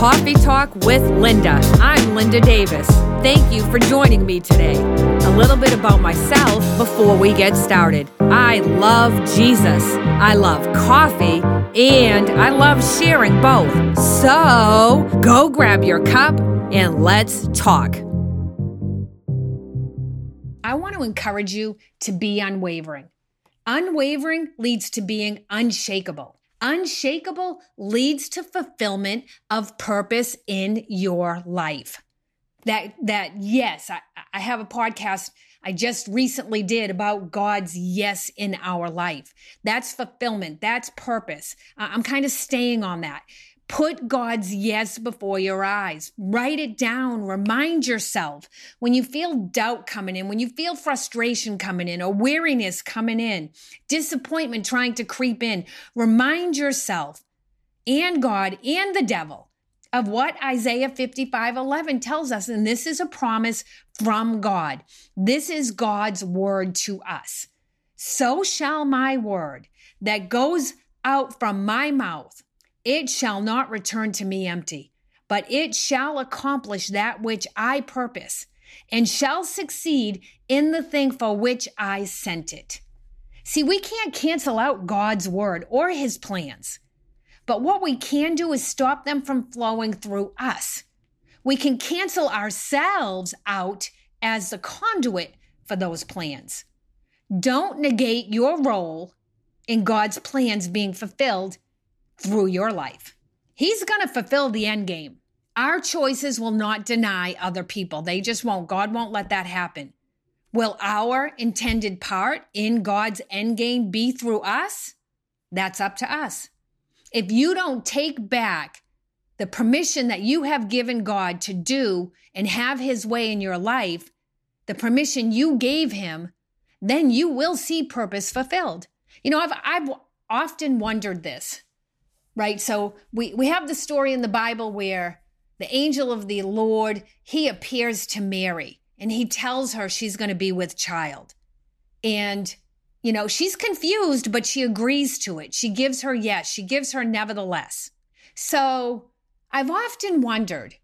Coffee Talk with Linda. I'm Linda Davis. Thank you for joining me today. A little bit about myself before we get started. I love Jesus, I love coffee, and I love sharing both. So go grab your cup and let's talk. I want to encourage you to be unwavering. Unwavering leads to being unshakable. Unshakable leads to fulfillment of purpose in your life. That, that, yes, I, I have a podcast I just recently did about God's yes in our life. That's fulfillment. That's purpose. I'm kind of staying on that. Put God's yes before your eyes. Write it down. Remind yourself when you feel doubt coming in, when you feel frustration coming in, or weariness coming in, disappointment trying to creep in. Remind yourself and God and the devil of what Isaiah 55 11 tells us. And this is a promise from God. This is God's word to us. So shall my word that goes out from my mouth it shall not return to me empty, but it shall accomplish that which I purpose and shall succeed in the thing for which I sent it. See, we can't cancel out God's word or his plans, but what we can do is stop them from flowing through us. We can cancel ourselves out as the conduit for those plans. Don't negate your role in God's plans being fulfilled through your life. He's going to fulfill the end game. Our choices will not deny other people. They just won't. God won't let that happen. Will our intended part in God's end game be through us? That's up to us. If you don't take back the permission that you have given God to do and have his way in your life, the permission you gave him, then you will see purpose fulfilled. You know, I've, I've often wondered this right? So we, we have the story in the Bible where the angel of the Lord, he appears to Mary and he tells her she's going to be with child. And, you know, she's confused, but she agrees to it. She gives her yes, she gives her nevertheless. So I've often wondered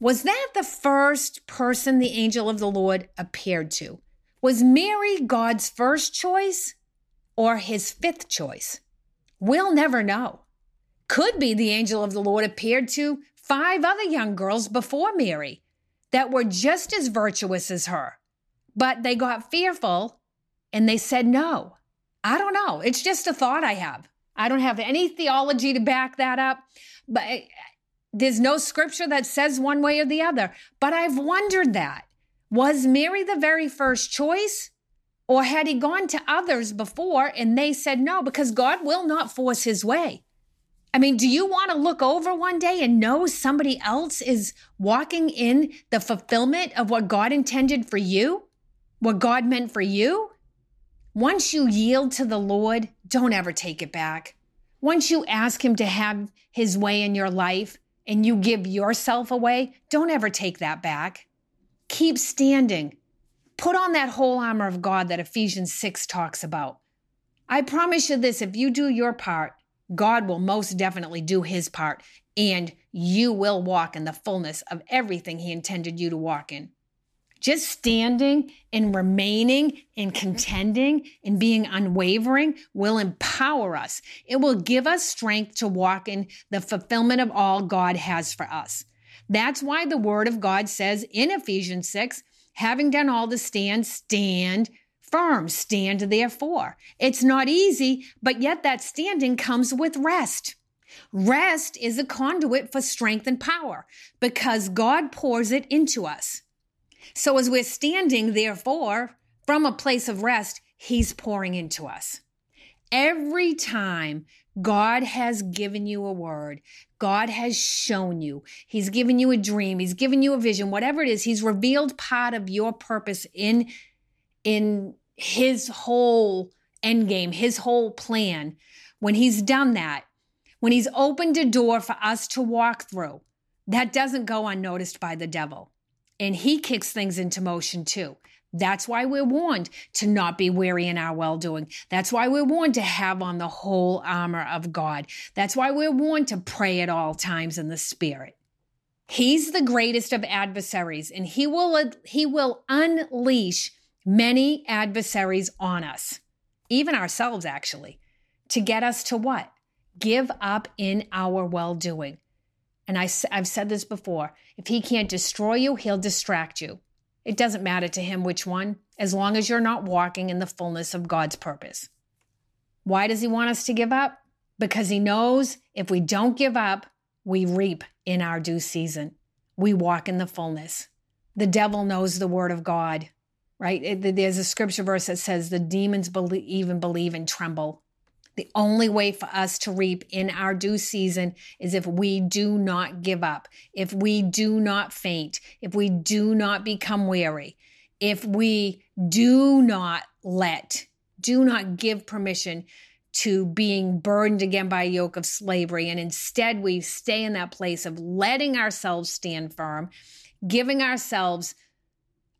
was that the first person the angel of the Lord appeared to? Was Mary God's first choice or his fifth choice? We'll never know. Could be the angel of the Lord appeared to five other young girls before Mary that were just as virtuous as her, but they got fearful and they said no. I don't know. It's just a thought I have. I don't have any theology to back that up, but there's no scripture that says one way or the other. But I've wondered that. Was Mary the very first choice? Or had he gone to others before and they said no? Because God will not force his way. I mean, do you want to look over one day and know somebody else is walking in the fulfillment of what God intended for you? What God meant for you? Once you yield to the Lord, don't ever take it back. Once you ask Him to have His way in your life and you give yourself away, don't ever take that back. Keep standing. Put on that whole armor of God that Ephesians 6 talks about. I promise you this if you do your part, God will most definitely do his part, and you will walk in the fullness of everything he intended you to walk in. Just standing and remaining and contending and being unwavering will empower us. It will give us strength to walk in the fulfillment of all God has for us. That's why the word of God says in Ephesians 6 having done all to stand, stand firm. Stand therefore. It's not easy, but yet that standing comes with rest. Rest is a conduit for strength and power because God pours it into us. So as we're standing, therefore, from a place of rest, He's pouring into us. Every time God has given you a word, God has shown you, He's given you a dream, He's given you a vision, whatever it is, He's revealed part of your purpose in, in his whole end game, his whole plan, when he's done that, when he's opened a door for us to walk through, that doesn't go unnoticed by the devil. And he kicks things into motion too. That's why we're warned to not be weary in our well doing. That's why we're warned to have on the whole armor of God. That's why we're warned to pray at all times in the Spirit. He's the greatest of adversaries, and he will, he will unleash many adversaries on us, even ourselves, actually, to get us to what? Give up in our well doing. And I, I've said this before if he can't destroy you, he'll distract you. It doesn't matter to him which one, as long as you're not walking in the fullness of God's purpose. Why does he want us to give up? Because he knows if we don't give up, we reap in our due season. We walk in the fullness. The devil knows the word of God, right? There's a scripture verse that says the demons believe, even believe and tremble. The only way for us to reap in our due season is if we do not give up, if we do not faint, if we do not become weary, if we do not let, do not give permission to being burdened again by a yoke of slavery. And instead, we stay in that place of letting ourselves stand firm, giving ourselves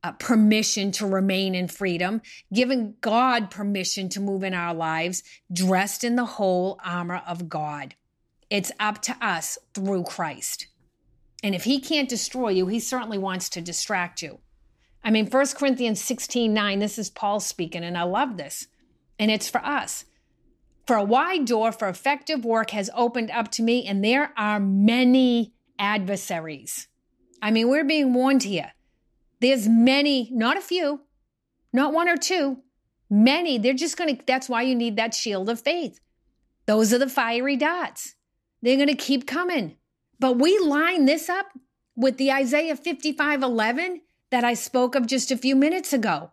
uh, permission to remain in freedom, giving God permission to move in our lives, dressed in the whole armor of God. It's up to us through Christ. And if he can't destroy you, he certainly wants to distract you. I mean, 1 Corinthians 16 9, this is Paul speaking, and I love this. And it's for us. For a wide door for effective work has opened up to me, and there are many adversaries. I mean, we're being warned here. There's many, not a few, not one or two, many. They're just going to, that's why you need that shield of faith. Those are the fiery dots. They're going to keep coming. But we line this up with the Isaiah 55 11 that I spoke of just a few minutes ago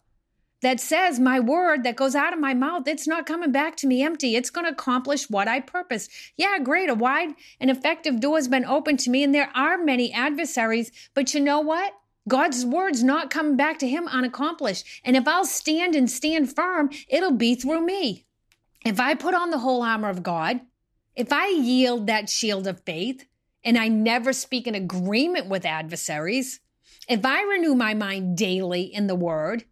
that says, My word that goes out of my mouth, it's not coming back to me empty. It's going to accomplish what I purpose. Yeah, great. A wide and effective door has been opened to me, and there are many adversaries. But you know what? God's word's not coming back to him unaccomplished. And if I'll stand and stand firm, it'll be through me. If I put on the whole armor of God, if I yield that shield of faith, and I never speak in agreement with adversaries, if I renew my mind daily in the word,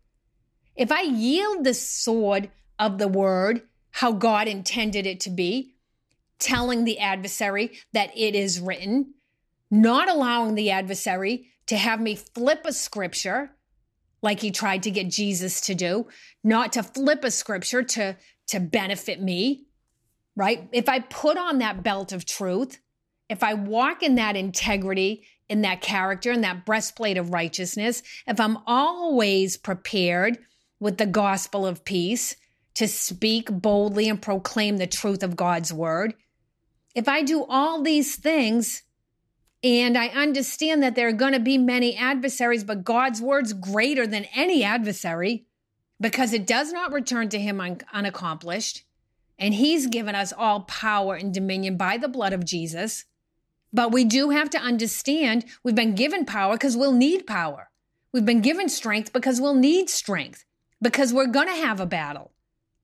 if I yield the sword of the word, how God intended it to be, telling the adversary that it is written, not allowing the adversary to have me flip a scripture like he tried to get Jesus to do, not to flip a scripture to, to benefit me, right? If I put on that belt of truth, if I walk in that integrity, in that character, in that breastplate of righteousness, if I'm always prepared with the gospel of peace to speak boldly and proclaim the truth of God's word, if I do all these things, and I understand that there are going to be many adversaries, but God's word's greater than any adversary because it does not return to him un- unaccomplished. And he's given us all power and dominion by the blood of Jesus. But we do have to understand we've been given power because we'll need power. We've been given strength because we'll need strength, because we're going to have a battle.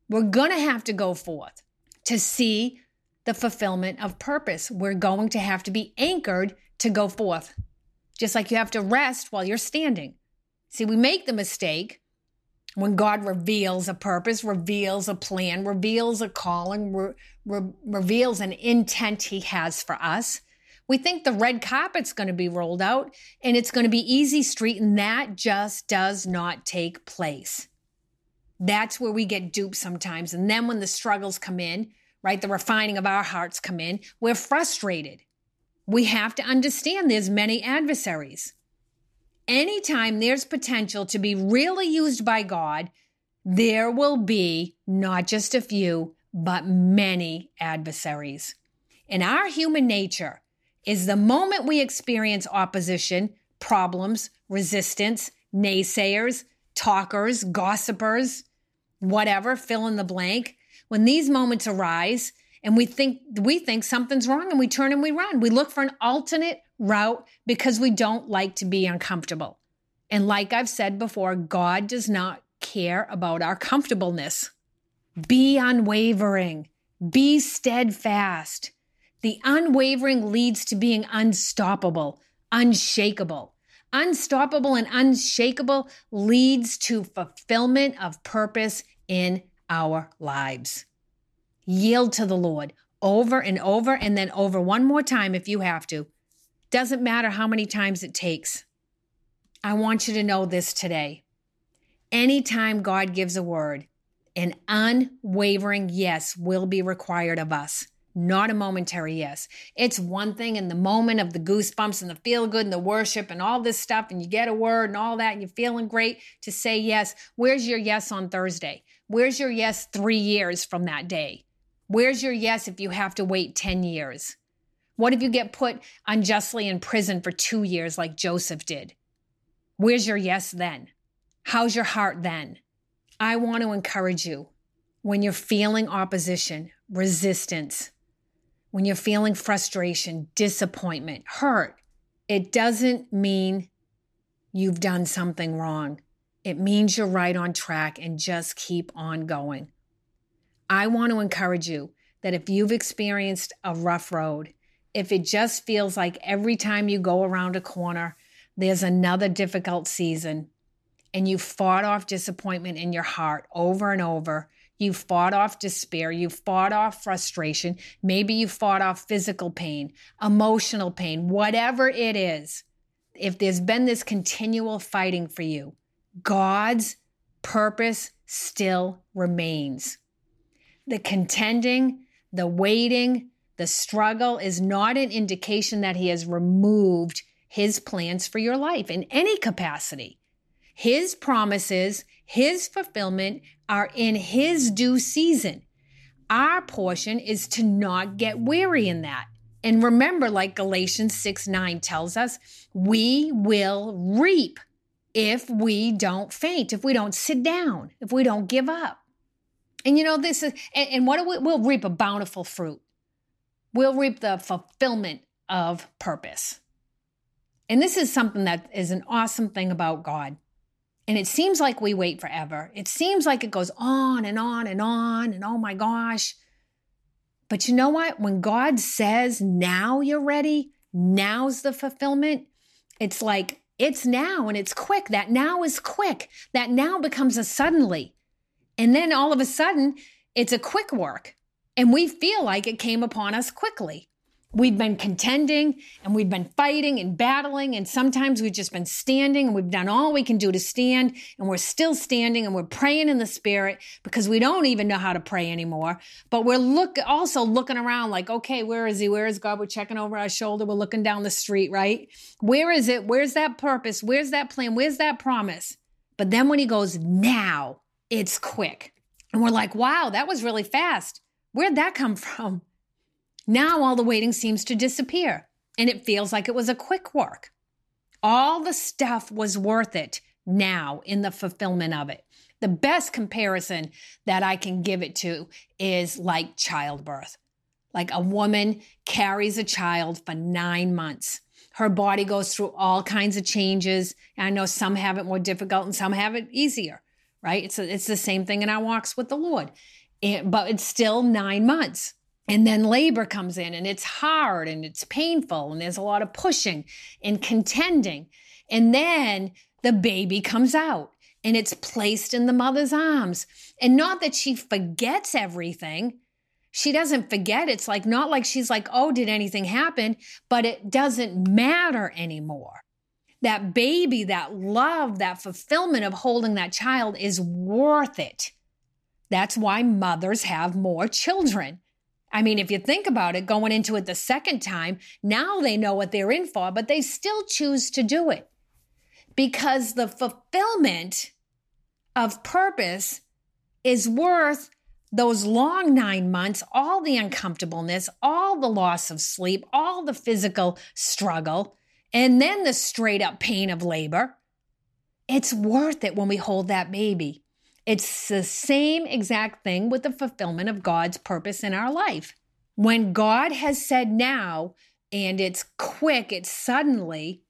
We're going to have to go forth to see the fulfillment of purpose. We're going to have to be anchored to go forth, just like you have to rest while you're standing. See, we make the mistake when God reveals a purpose, reveals a plan, reveals a calling, re- re- reveals an intent He has for us. We think the red carpet's going to be rolled out and it's going to be easy street, and that just does not take place. That's where we get duped sometimes. And then when the struggles come in, right, the refining of our hearts come in, we're frustrated we have to understand there's many adversaries. Anytime there's potential to be really used by God, there will be not just a few, but many adversaries. In our human nature is the moment we experience opposition, problems, resistance, naysayers, talkers, gossipers, whatever, fill in the blank. When these moments arise, and we think we think something's wrong and we turn and we run. We look for an alternate route because we don't like to be uncomfortable. And like I've said before, God does not care about our comfortableness. Be unwavering. Be steadfast. The unwavering leads to being unstoppable, unshakable. unstoppable and unshakable leads to fulfillment of purpose in our lives. Yield to the Lord over and over and then over one more time if you have to. Doesn't matter how many times it takes. I want you to know this today. Anytime God gives a word, an unwavering yes will be required of us, not a momentary yes. It's one thing in the moment of the goosebumps and the feel good and the worship and all this stuff, and you get a word and all that, and you're feeling great to say yes. Where's your yes on Thursday? Where's your yes three years from that day? Where's your yes if you have to wait 10 years? What if you get put unjustly in prison for two years like Joseph did? Where's your yes then? How's your heart then? I want to encourage you when you're feeling opposition, resistance, when you're feeling frustration, disappointment, hurt, it doesn't mean you've done something wrong. It means you're right on track and just keep on going. I want to encourage you that if you've experienced a rough road, if it just feels like every time you go around a corner, there's another difficult season and you fought off disappointment in your heart over and over. You fought off despair. You fought off frustration. Maybe you fought off physical pain, emotional pain, whatever it is. If there's been this continual fighting for you, God's purpose still remains. The contending, the waiting, the struggle is not an indication that He has removed his plans for your life in any capacity. His promises, his fulfillment are in his due season. Our portion is to not get weary in that. And remember, like Galatians 6 9 tells us, we will reap if we don't faint, if we don't sit down, if we don't give up. And you know, this is, and, and what we, we'll reap a bountiful fruit. We'll reap the fulfillment of purpose. And this is something that is an awesome thing about God. And it seems like we wait forever. It seems like it goes on and on and on, and oh my gosh. But you know what? When God says, now you're ready, now's the fulfillment, it's like it's now and it's quick. That now is quick. That now becomes a suddenly. And then all of a sudden, it's a quick work. And we feel like it came upon us quickly. We've been contending and we've been fighting and battling. And sometimes we've just been standing and we've done all we can do to stand. And we're still standing and we're praying in the spirit because we don't even know how to pray anymore. But we're look also looking around like okay where is he? Where is god? We're checking over our shoulder. We're looking down the street right? Where is it? Where's that purpose? Where's that plan? Where's that promise? But then when he goes now it's quick and we're like wow that was really fast where'd that come from now all the waiting seems to disappear, and it feels like it was a quick work. All the stuff was worth it now in the fulfillment of it. The best comparison that I can give it to is like childbirth. Like a woman carries a child for nine months. Her body goes through all kinds of changes. I know some have it more difficult and some have it easier, right? It's, a, it's the same thing in our walks with the Lord. But it's still nine months. And then labor comes in and it's hard and it's painful and there's a lot of pushing and contending. And then the baby comes out and it's placed in the mother's arms. And not that she forgets everything. She doesn't forget. It's like, not like she's like, oh, did anything happen? But it doesn't matter anymore. That baby, that love, that fulfillment of holding that child is worth it. That's why mothers have more children I mean, if you think about it, going into it the second time, now they know what they're in for, but they still choose to do it because the fulfillment of purpose is worth those long nine months, all the uncomfortableness, all the loss of sleep, all the physical struggle, and then the straight up pain of labor. It's worth it when we hold that baby. It's the same exact thing with the fulfillment of God's purpose in our life. When God has said now, and it's quick, it's suddenly,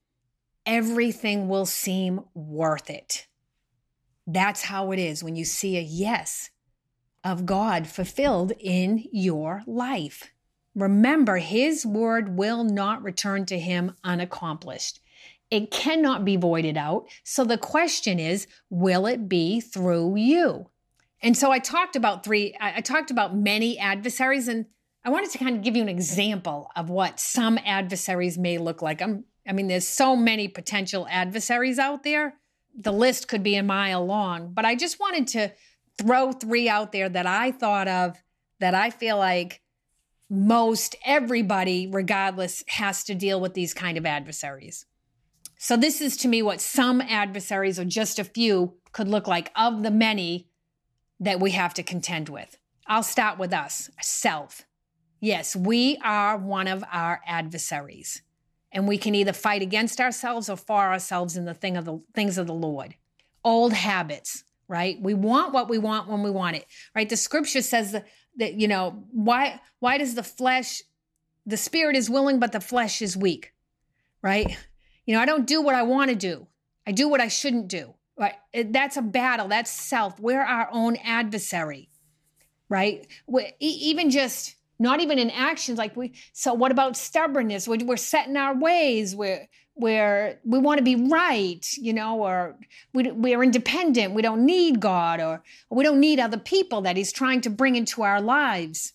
everything will seem worth it. That's how it is when you see a yes of God fulfilled in your life. Remember, His word will not return to Him unaccomplished. It cannot be voided out. So the question is, will it be through you? And so I talked about three, I talked about many adversaries, and I wanted to kind of give you an example of what some adversaries may look like. I'm, I mean, there's so many potential adversaries out there. The list could be a mile long, but I just wanted to throw three out there that I thought of that I feel like most everybody, regardless, has to deal with these kind of adversaries. So, this is to me what some adversaries, or just a few, could look like of the many that we have to contend with. I'll start with us self. Yes, we are one of our adversaries, and we can either fight against ourselves or for ourselves in the thing of the things of the Lord. Old habits, right? We want what we want when we want it, right? The scripture says that, that you know, why why does the flesh the spirit is willing but the flesh is weak, right? You know, I don't do what I want to do. I do what I shouldn't do. Right? That's a battle. That's self. We're our own adversary, right? we even just not even in actions like we so what about stubbornness we're, we're set in our ways we're where we want to be right, you know, or we, we're independent, we don't need God, or, or we don't need other people that He's trying to bring into our lives.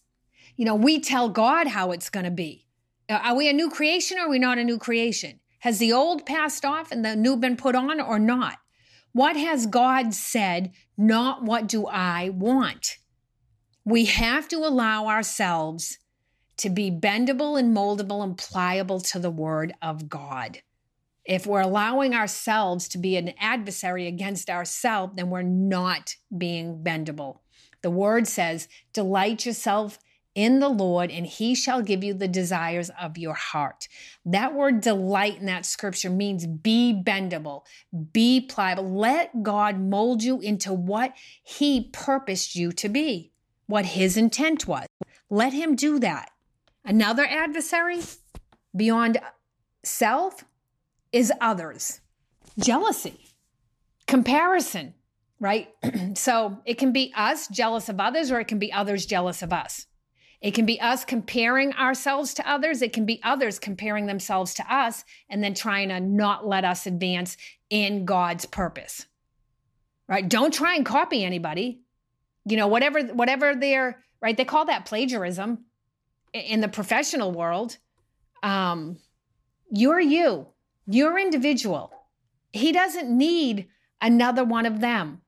You know, we tell God how it's going to be. Uh, are we a new creation or are we not a new creation? Has the old passed off and the new been put on or not? What has God said, not what do I want? We have to allow ourselves to be bendable and moldable and pliable to the word of God. If we're allowing ourselves to be an adversary against ourselves, then we're not being bendable. The word says, Delight yourself in the Lord, and he shall give you the desires of your heart. That word delight in that scripture means be bendable, be pliable. Let God mold you into what he purposed you to be, what his intent was. Let him do that. Another adversary beyond self is others, jealousy, comparison, right? so it can be us jealous of others, or it can be others jealous of us. It can be us comparing ourselves to others. It can be others comparing themselves to us and then trying to not let us advance in God's purpose. Right? Don't try and copy anybody. You know, whatever whatever they're right, they call that plagiarism in the professional world. Um, you're you. You're individual. He doesn't need another one of them.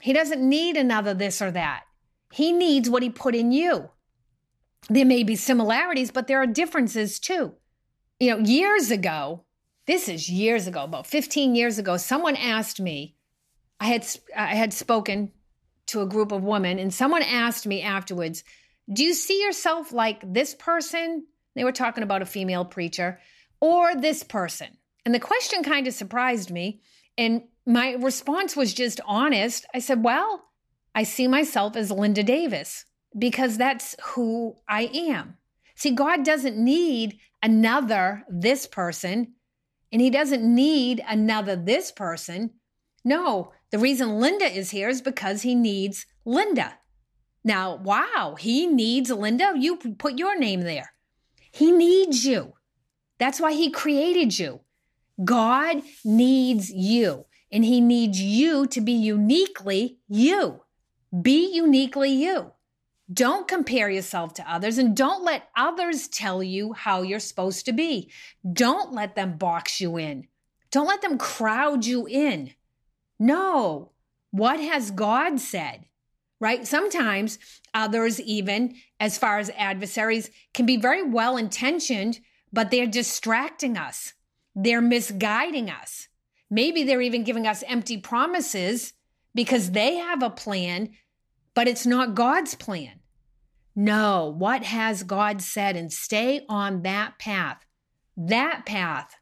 He doesn't need another this or that. He needs what he put in you. There may be similarities, but there are differences too. You know, years ago, this is years ago, about 15 years ago, someone asked me, I had I had spoken to a group of women and someone asked me afterwards, "Do you see yourself like this person?" They were talking about a female preacher or this person. And the question kind of surprised me. And my response was just honest. I said, Well, I see myself as Linda Davis because that's who I am. See, God doesn't need another this person, and He doesn't need another this person. No, the reason Linda is here is because He needs Linda. Now, wow, He needs Linda. You put your name there. He needs you. That's why He created you. God needs you, and He needs you to be uniquely you. Be uniquely you. Don't compare yourself to others and don't let others tell you how you're supposed to be. Don't let them box you in. Don't let them crowd you in. No. What has God said? Right? Sometimes others, even as far as adversaries, can be very well intentioned, but they're distracting us. They're misguiding us. Maybe they're even giving us empty promises because they have a plan, but it's not God's plan. No, what has God said? And stay on that path. That path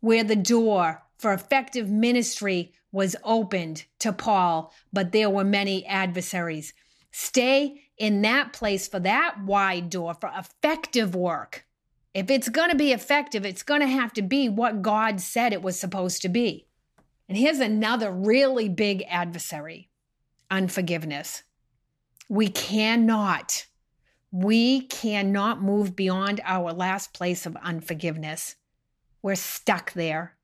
where the door for effective ministry was opened to Paul, but there were many adversaries. Stay in that place for that wide door for effective work. If it's going to be effective, it's going to have to be what God said it was supposed to be. And here's another really big adversary unforgiveness. We cannot, we cannot move beyond our last place of unforgiveness. We're stuck there.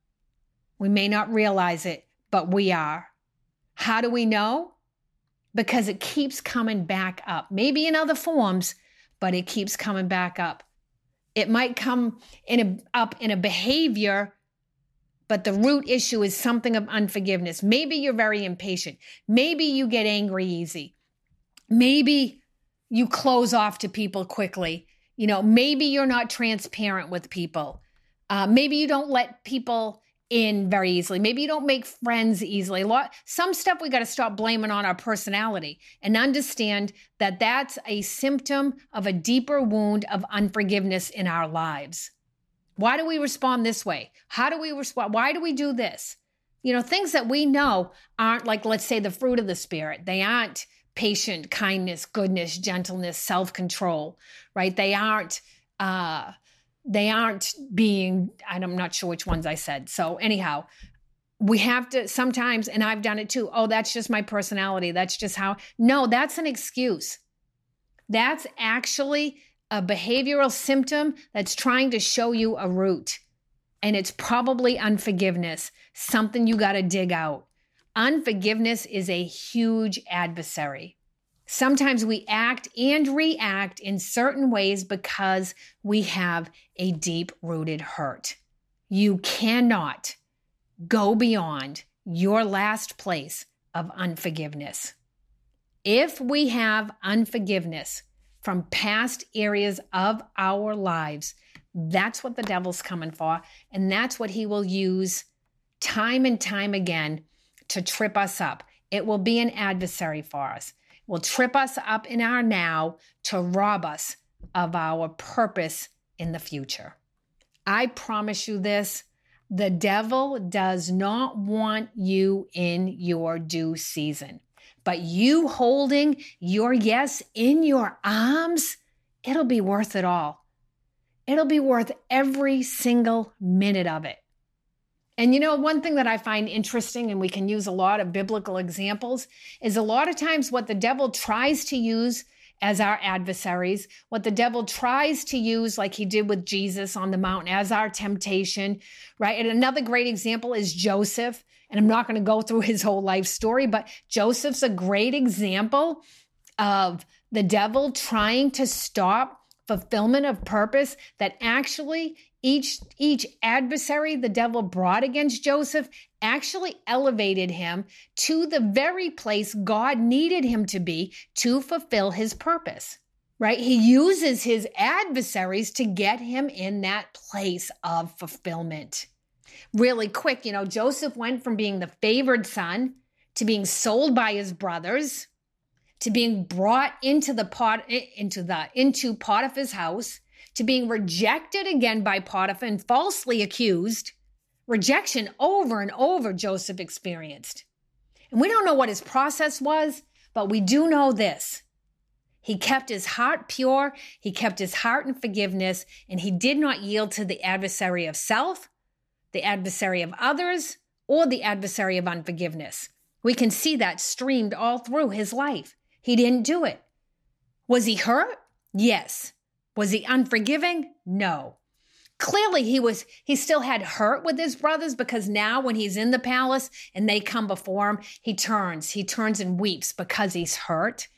We may not realize it, but we are. How do we know? Because it keeps coming back up, maybe in other forms, but it keeps coming back up. It might come in a, up in a behavior, but the root issue is something of unforgiveness. Maybe you're very impatient. Maybe you get angry easy. Maybe you close off to people quickly. You know, maybe you're not transparent with people. Uh, maybe you don't let people in very easily. Maybe you don't make friends easily. Lot, some stuff we got to stop blaming on our personality and understand that that's a symptom of a deeper wound of unforgiveness in our lives. Why do we respond this way? How do we respond? Why do we do this? You know, things that we know aren't like, let's say, the fruit of the spirit. They aren't patient, kindness, goodness, gentleness, self control, right? They aren't. Uh, they aren't being i'm not sure which ones i said. So anyhow we have to sometimes and i've done it too oh that's just my personality. That's just how no that's an excuse. That's actually a behavioral symptom that's trying to show you a root and it's probably unforgiveness something you got to dig out. Unforgiveness is a huge adversary Sometimes we act and react in certain ways because we have a deep rooted hurt. You cannot go beyond your last place of unforgiveness. If we have unforgiveness from past areas of our lives, that's what the devil's coming for. And that's what he will use time and time again to trip us up. It will be an adversary for us will trip us up in our now to rob us of our purpose in the future. I promise you this the devil does not want you in your due season, but you holding your yes in your arms, it'll be worth it all. It'll be worth every single minute of it. And you know, one thing that I find interesting, and we can use a lot of biblical examples, is a lot of times what the devil tries to use as our adversaries, what the devil tries to use, like he did with Jesus on the mountain, as our temptation, right? And another great example is Joseph. And I'm not going to go through his whole life story, but Joseph's a great example of the devil trying to stop fulfillment of purpose that actually each each adversary the devil brought against Joseph actually elevated him to the very place God needed him to be to fulfill his purpose. Right? He uses his adversaries to get him in that place of fulfillment. Really quick, you know, Joseph went from being the favored son to being sold by his brothers to being brought into the pot into the into Potiphar's house to being rejected again by Potiphar and falsely accused. Rejection over and over Joseph experienced. And we don't know what his process was, but we do know this. He kept his heart pure, he kept his heart in forgiveness, and he did not yield to the adversary of self, the adversary of others, or the adversary of unforgiveness. We can see that streamed all through his life. He didn't do it. Was he hurt? Yes. Was he unforgiving? No. Clearly he was he still had hurt with his brothers because now when he's in the palace and they come before him, he turns, he turns and weeps because he's hurt.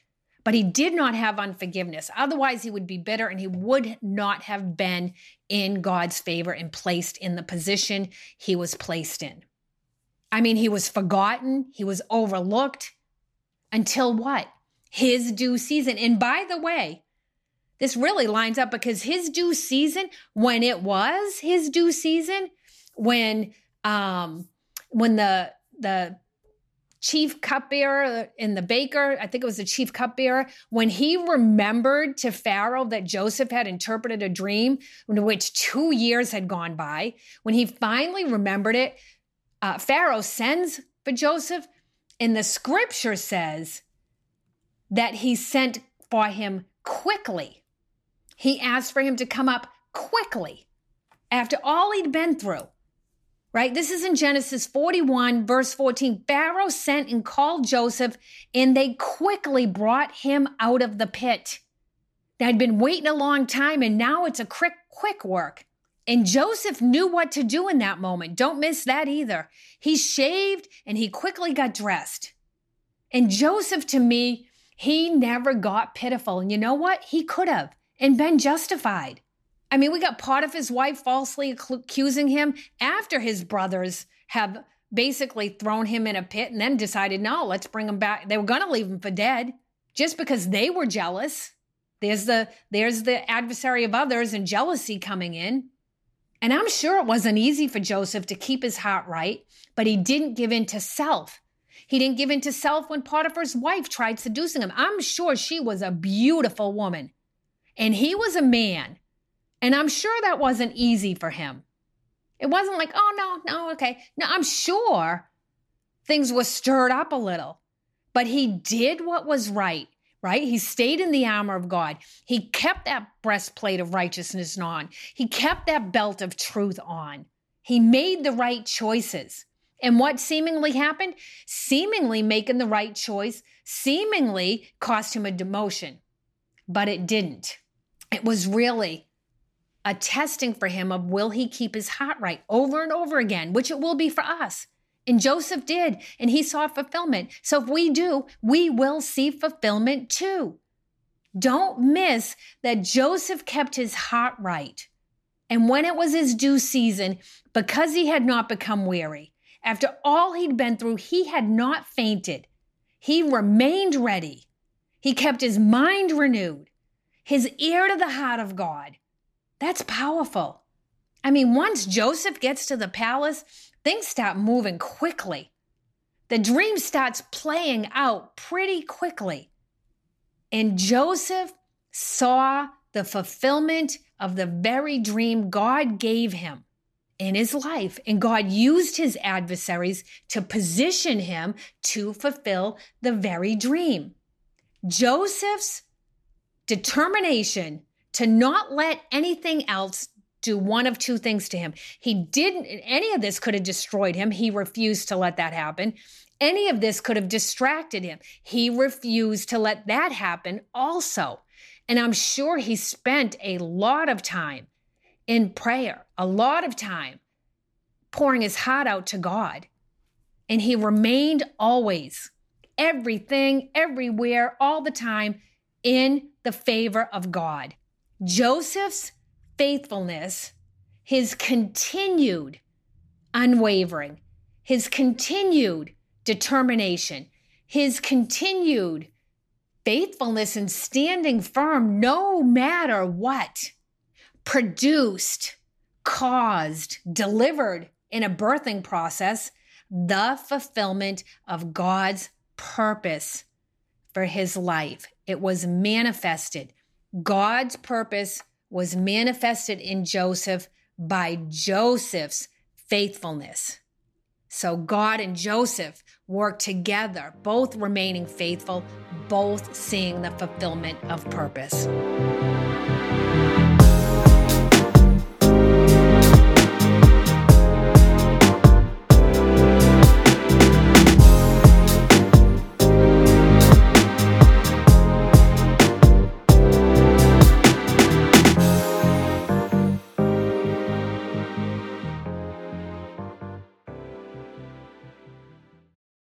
But he did not have unforgiveness. Otherwise, he would be bitter and he would not have been in God's favor and placed in the position he was placed in. I mean, he was forgotten, he was overlooked until what? His due season. And by the way, this really lines up because his due season, when it was his due season, when um when the the chief cupbearer and the baker, I think it was the chief cupbearer, when he remembered to Pharaoh that Joseph had interpreted a dream in which two years had gone by, when he finally remembered it, uh, Pharaoh sends for Joseph, and the scripture says that he sent for him quickly. He asked for him to come up quickly after all he'd been through. Right? This is in Genesis 41, verse 14. Pharaoh sent and called Joseph, and they quickly brought him out of the pit. They'd been waiting a long time, and now it's a quick, quick work. And Joseph knew what to do in that moment. Don't miss that either. He shaved and he quickly got dressed. And Joseph, to me, he never got pitiful. And you know what? He could have and been justified. I mean, we got Potiphar's wife falsely accusing him after his brothers have basically thrown him in a pit and then decided, no, let's bring him back. They were going to leave him for dead just because they were jealous. There's the there's the adversary of others and jealousy coming in. And I'm sure it wasn't easy for Joseph to keep his heart right, but he didn't give in to self. He didn't give in to self when Potiphar's wife tried seducing him. I'm sure she was a beautiful woman and he was a man. And I'm sure that wasn't easy for him. It wasn't like, oh, no, no, okay. No, I'm sure things were stirred up a little, but he did what was right, right? He stayed in the armor of God. He kept that breastplate of righteousness on. He kept that belt of truth on. He made the right choices. And what seemingly happened? Seemingly making the right choice, seemingly cost him a demotion, but it didn't. It was really a testing for him of will he keep his heart right over and over again, which it will be for us. And Joseph did, and he saw fulfillment. So if we do, we will see fulfillment too. Don't miss that Joseph kept his heart right. And when it was his due season, because he had not become weary, after all he'd been through, he had not fainted. He remained ready. He kept his mind renewed, his ear to the heart of God. That's powerful. I mean, once Joseph gets to the palace, things start moving quickly. The dream starts playing out pretty quickly. And Joseph saw the fulfillment of the very dream God gave him in his life. And God used his adversaries to position him to fulfill the very dream. Joseph's determination to not let anything else do one of two things to him. He didn't, any of this could have destroyed him. He refused to let that happen. Any of this could have distracted him. He refused to let that happen also. And I'm sure he spent a lot of time in prayer, a lot of time pouring his heart out to God. And he remained always, everything, everywhere, all the time in the favor of God. Joseph's faithfulness, his continued unwavering, his continued determination, his continued faithfulness and standing firm no matter what produced, caused, delivered in a birthing process the fulfillment of God's purpose for his life. It was manifested. God's purpose was manifested in Joseph by Joseph's faithfulness. So God and Joseph worked together, both remaining faithful, both seeing the fulfillment of purpose.